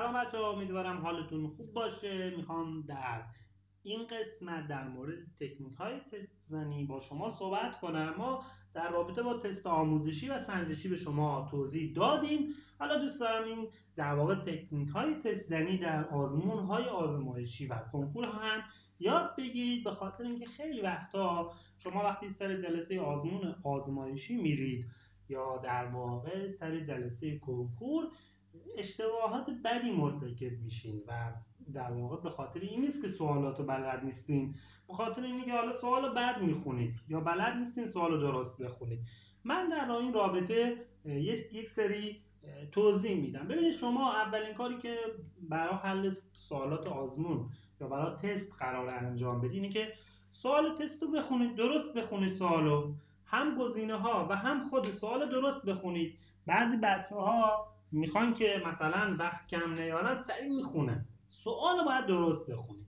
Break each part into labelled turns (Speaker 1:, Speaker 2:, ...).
Speaker 1: سلام بچه امیدوارم حالتون خوب باشه. می‌خوام در این قسمت در مورد تکنیک های تست زنی با شما صحبت کنم ما در رابطه با تست آموزشی و سنجشی به شما توضیح دادیم. حالا دوست دارم این در واقع تکنیک های تست زنی در آزمون های آزمایشی و کنکور هم یاد بگیرید. به خاطر اینکه خیلی وقتا شما وقتی سر جلسه آزمون آزمایشی میرید یا در واقع سر جلسه کنکور اشتباهات بدی مرتکب میشین و در واقع به خاطر این نیست که سوالات رو بلد نیستین. به خاطر اینه که حالا سوال بد می‌خونید یا بلد نیستین سوال درست بخونید. من در این رابطه یک سری توضیح میدم. ببینید شما اولین کاری که برای حل سوالات آزمون یا برای تست قرار انجام بدید اینه که سوال تست رو بخونید درست بخونید سوالو. هم گزینه ها و هم خود سوال درست بخونید. بعضی بچه ها می‌خوان که مثلا وقت کم نیارن سریع می‌خونن. سوال رو باید درست بخونید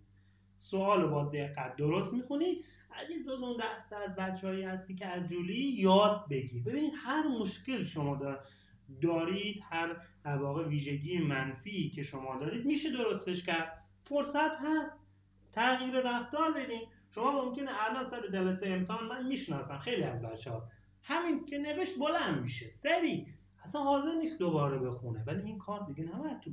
Speaker 1: سوال رو با دقت درست می‌خونید اگه جز اون دست از بچه هستی که از جولی یاد بگیر. ببینید هر مشکل شما دارید هر در واقع ویژگی منفی که شما دارید میشه درستش کرد. فرصت هست. تغییر رفتار بدین. شما ممکنه الان سر جلسه امتحان من می‌شناسم. خیلی از بچه ها همین که نوشت بلند میشه. سری. اصلا حاضر نیست دوباره بخونه. ولی این کار دیگه نباید تو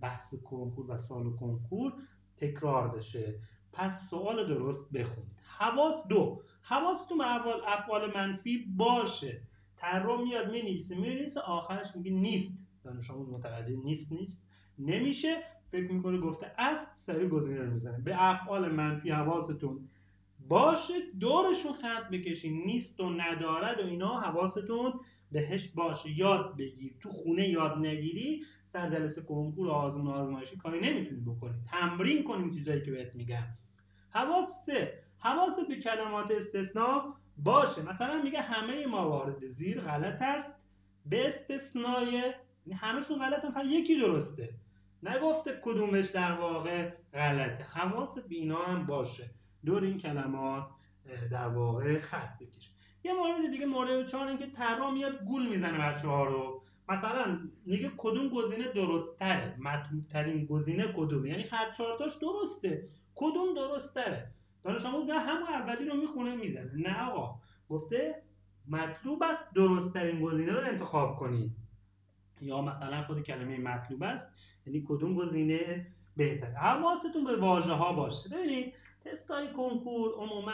Speaker 1: بحث کنکور و سال کنکور تکرار بشه. پس سوال درست بخونید. حواس دو. حواستون به افعال منفی باشه. طراح میاد می‌نویسه. می‌نویسه آخرش میگه نیست. دانش آموز متوجه نیست نیست. نمیشه. فکر می‌کنه گفته است سری گزینه رو می‌زنه. به افعال منفی حواستون باشه. دورشون خط بکشین. نیست و ندارد و اینا حواستون بهش باشه یاد بگیر. تو خونه یاد نگیری سر جلسه کنکور آزمون آزمایشی کاری نمی‌تونی بکنی. تمرین کنیم چیزایی که بهت میگم. حواس سه حواس به کلمات استثناء باشه. مثلا میگه همه موارد زیر غلط است. به استثنای همشون غلطن فقط یکی درسته. نگفته کدومش در واقع غلطه. حواس به اینا هم باشه. دور این کلمات در واقع خط بکش. یه مورد دیگه مورد چهار که طراح میاد گول می‌زنه بچه ها رو. مثلا میگه کدوم گزینه درست تره مطلوب ترین گزینه کدومه؟ یعنی هر چهارتاش درسته. کدوم درست تره دانش آموز همون اولی رو می‌خونه می‌زنه. نه آقا. گفته مطلوب است درست ترین گزینه رو انتخاب کنید یا مثلا خود کلمه مطلوب است یعنی کدوم گزینه بهتره؟ حواستون به واژه ها باشه. ببینید تست های کنکور عموما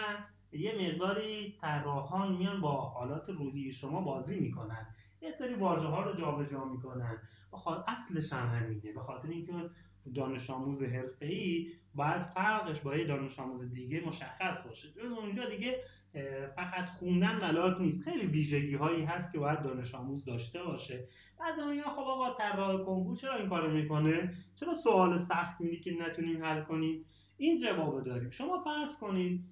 Speaker 1: یه مقداری طراحان میان با حالات روحی شما بازی می‌کنن. یه سری واژه ها رو جابجا می‌کنن. بخاطر اصلش هم همینه. به خاطر اینکه دانش آموز ای باید فرقش با یه دانش آموز دیگه مشخص باشه. چون اونجا دیگه فقط خوندن ملاک نیست. خیلی ویژگی هایی هست که باید دانش آموز داشته باشه. بعضی میگن خب آقا طراح کنکور چرا این کارو می‌کنه؟ چرا سوال سخت میدی که نتونیم حل کنیم؟ این جواب داریم. شما فرض کنید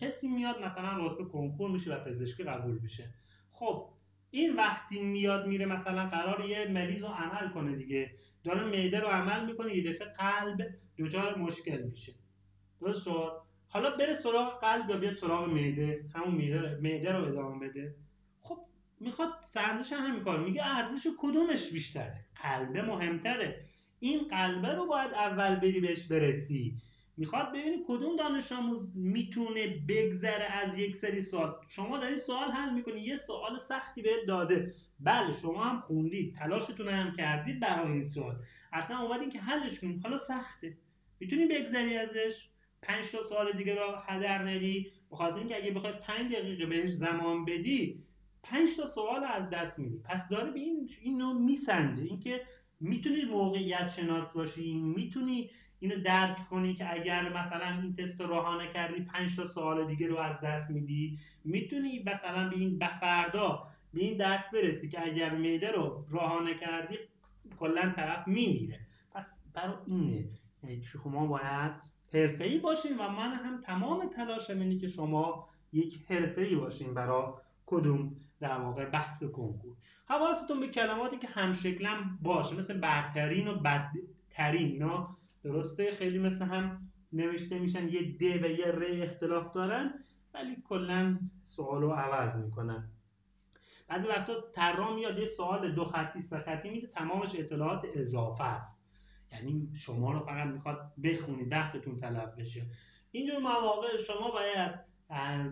Speaker 1: کسی میاد مثلا رتبه کنکور میشه و پزشکی قبول میشه. خب این وقتی میاد میره مثلا قرار یه مریض رو عمل کنه دیگه. داره معده رو عمل می‌کنه یه دفعه قلب دچار مشکل میشه. درست شد؟ حالا بره سراغ قلب یا بیاد سراغ معده؟ همون معده رو ادامه بده. خب می‌خواد سنجش همین کار میگه ارزش کدومش بیشتره؟ قلبه مهمتره. این قلبه رو باید اول بری بهش برسی. می‌خواد ببینی کدوم دانش آموز می‌تونه بگذره از یک سری سوال. شما داری سوال حل می‌کنی. یه سوال سختی بهت داده. بله شما هم خوندید. تلاشتون هم کردید برای این سوال. اصلا اومدین که حلش کنید حالا سخته. می‌تونی بگذری ازش. پنج تا سوال دیگه رو هدر ندی. بخاطر اینکه اگه بخوای 5 دقیقه بهش زمان بدی پنج تا سوال از دست میدی. پس داره به این اینو میسنجه. اینکه می‌تونی موقعیت شناس باشی. می‌تونی اینو درک کنی که اگر مثلا این تست رو راه نکردی 5 تا سوال دیگه رو از دست میدی. می‌تونی مثلا به این بفردا به این درک برسی که اگر میده رو راه نکردی کلا طرف میمیره. پس برای اینه. یعنی شما باید حرفه‌ای باشین و من هم تمام تلاشم اینه که شما یک حرفه‌ای باشین برای کدوم در واقع بحث کنکور. حواستون به کلماتی که همشکلم باشه مثل برترین و بدترین اینا درسته؟ خیلی مثل هم نوشته میشن یه د و یه ر اختلاف دارن ولی کلا سوال رو عوض می‌کنن. بعضی وقتا طراح میاد یه سوال دو خطی سه خطی میده تمامش اطلاعات اضافه است. یعنی شما رو فقط می‌خواد بخونید وقتتون تلف بشه. اینجور مواقع شما باید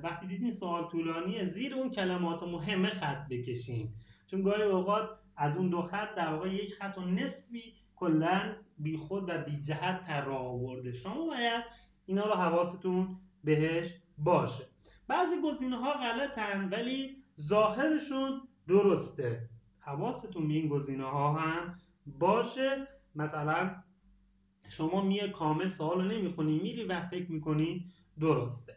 Speaker 1: وقتی دیدین سوال طولانیه زیر اون کلمات مهمه خط بکشین. چون گاهی اوقات از اون دو خط در واقع یک خط و نصفی کلا خود و بی جهت تر آورده. شما باید اینا رو حواستون بهش باشه. بعضی گزینه ها غلطن ولی ظاهرشون درسته. حواستون به این گزینه ها هم باشه. مثلا شما میه کامل سوال رو نمی‌خونی میری و فکر می‌کنی درسته.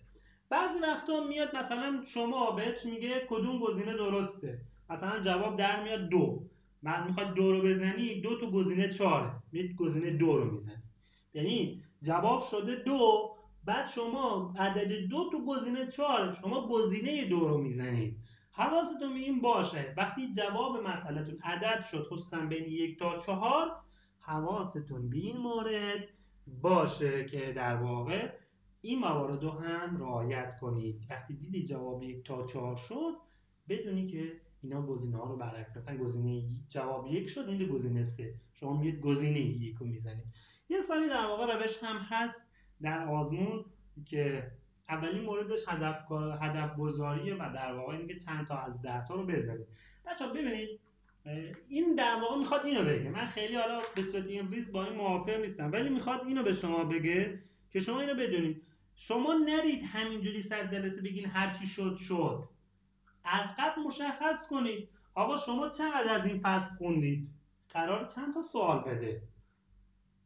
Speaker 1: بعضی وقتا میاد مثلا شما بهت میگه کدوم گزینه درسته. مثلا جواب در میاد دو. بعد می‌خواد دو رو بزنی دو تو گزینه چهاره میاد گزینه دو رو می‌زنی. یعنی جواب شده دو. بعد شما عدد دو تو گزینه چهار شما گزینه دو رو می‌زنید. حواستون به این باشه. وقتی جواب مسئلهتون عدد شد خصوصا بین یک تا چهار حواستون به این مورد باشه که در واقع این موارد رو هم رعایت کنید. وقتی دیدی جواب یک تا چهار شد بدونی که اینا گزینه ها رو برعکس مثلا گزینه جواب یک شد این گزینه سه. شما میگید گزینه یک رو می‌زنید. یه سالی در واقع روش هم هست در آزمون که اولین موردش هدف هدف گذاریه و در واقع اینکه چند تا از ده تا رو بزنید بچا ببینید این در واقع می‌خواد اینو بگه. من خیلی حالا به صورت این ریز با این موافق نیستم ولی می‌خواد اینو به شما بگه که شما اینو بدونید. شما نرید همینجوری سر جلسه بگین هر چی شد شد. از قبل مشخص کنید. آقا شما چقدر از این فصل خوندید؟ قرار چند تا سوال بده؟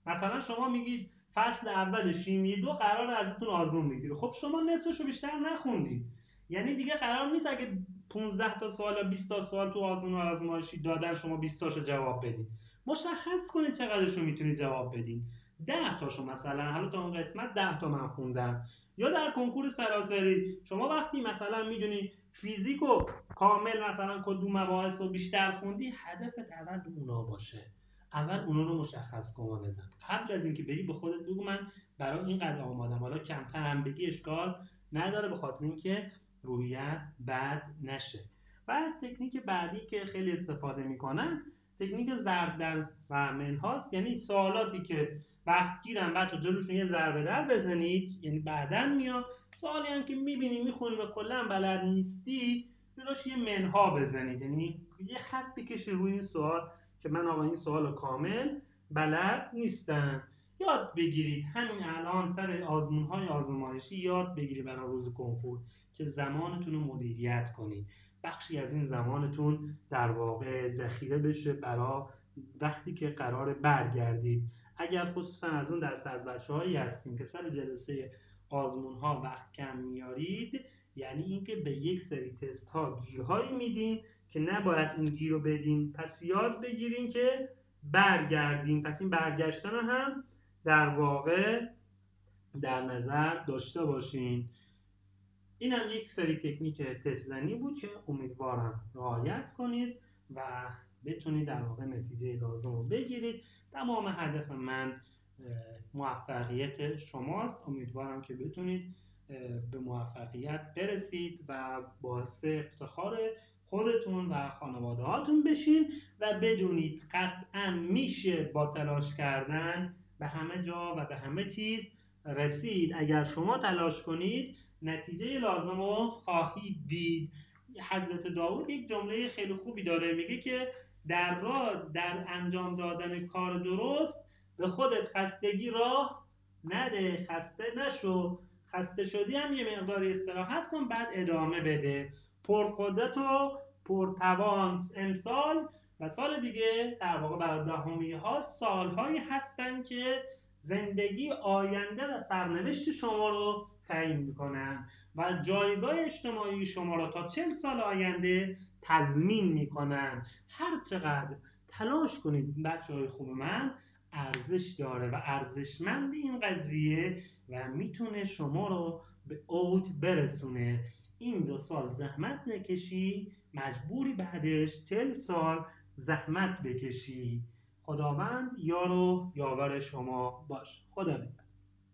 Speaker 1: مثلا شما میگید فصل اول شیمی دو قرار ازتون آزمون بگیره خب شما نصفش رو بیشتر نخوندید. یعنی دیگه قرار نیست اگه 15 تا سوال یا 20 تا سوال تو آزمون آزمایشی دادن شما 20 تاشو جواب بدید. مشخص کنید چقدرشو می‌تونید جواب بدین 10 تاشو مثلا حالا تا اون قسمت 10 تا من خوندم. یا در کنکور سراسری شما وقتی مثلا می‌دونی فیزیک و کامل مثلا کدوم مباحث رو بیشتر خوندی هدف اول اونا باشه. اول اونا رو مشخص کن و بزن. قبل از اینکه بری به خودت بگو من برای این قدر آمادم. حالا کمتر هم بگی اشکال نداره به خاطر اینکه رویت بد نشه. بعد تکنیک بعدی که خیلی استفاده می‌کنن تکنیک ضرب در و منهاست یعنی سوالاتی که وقت گیرن بعد تو یه ضربه در بزنید. یعنی بعدا میام. سوالی هم که می‌بینی می‌خونی و کلا بلد نیستی جلوش یه منها بزنید. یعنی یه خط بکشی روی این سوال که من آقا این سوال کامل بلد نیستم. یاد بگیرید. همین الان سر آزمون های آزمایشی یاد بگیرید برای روز کنکور که زمانتون رو مدیریت کنید. بخشی از این زمانتون در واقع ذخیره بشه برای وقتی که قرار برگردید. اگر خصوصا از اون دست از بچه هایی هستیم که سر جلسه آزمون ها وقت کم میارید یعنی اینکه به یک سری تست ها گیرهایی میدین که نباید اون گیر رو بدین. پس یاد بگیرین که برگردین. پس این برگشتن هم در واقع در نظر داشته باشین. این هم یک سری تکنیک تست زنی بود که امیدوارم رعایت کنید و بتونید در واقع نتیجه لازم رو بگیرید. تمام هدف من موفقیت شماست. امیدوارم که بتونید به موفقیت برسید و باعث افتخار خودتون و خانواده هاتون بشین و بدونید قطعا میشه با تلاش کردن به همه جا و به همه چیز رسید. اگر شما تلاش کنید نتیجه لازم رو خواهید دید. حضرت داود یک جمله خیلی خوبی داره میگه که در راه در انجام دادن کار درست به خودت خستگی راه نده خسته نشو. خسته شدی هم یه مقداری استراحت کن بعد ادامه بده. پرقدرت و پرتوان امسال و سال دیگه در واقع برای دهمی ها سالهایی هستن که زندگی آینده و سرنوشت شما رو تعیین می‌کنن. و جایگاه اجتماعی شما را تا چل سال آینده تضمین می‌کنن. هر چقدر تلاش کنید بچه های خوب من ارزش داره و ارزشمند این قضیه و می‌تونه شما رو به اوج برسونه. این دو سال زحمت نکشی مجبوری بعدش چل سال زحمت بکشی. خداوند یار و یاور شما باش. خدا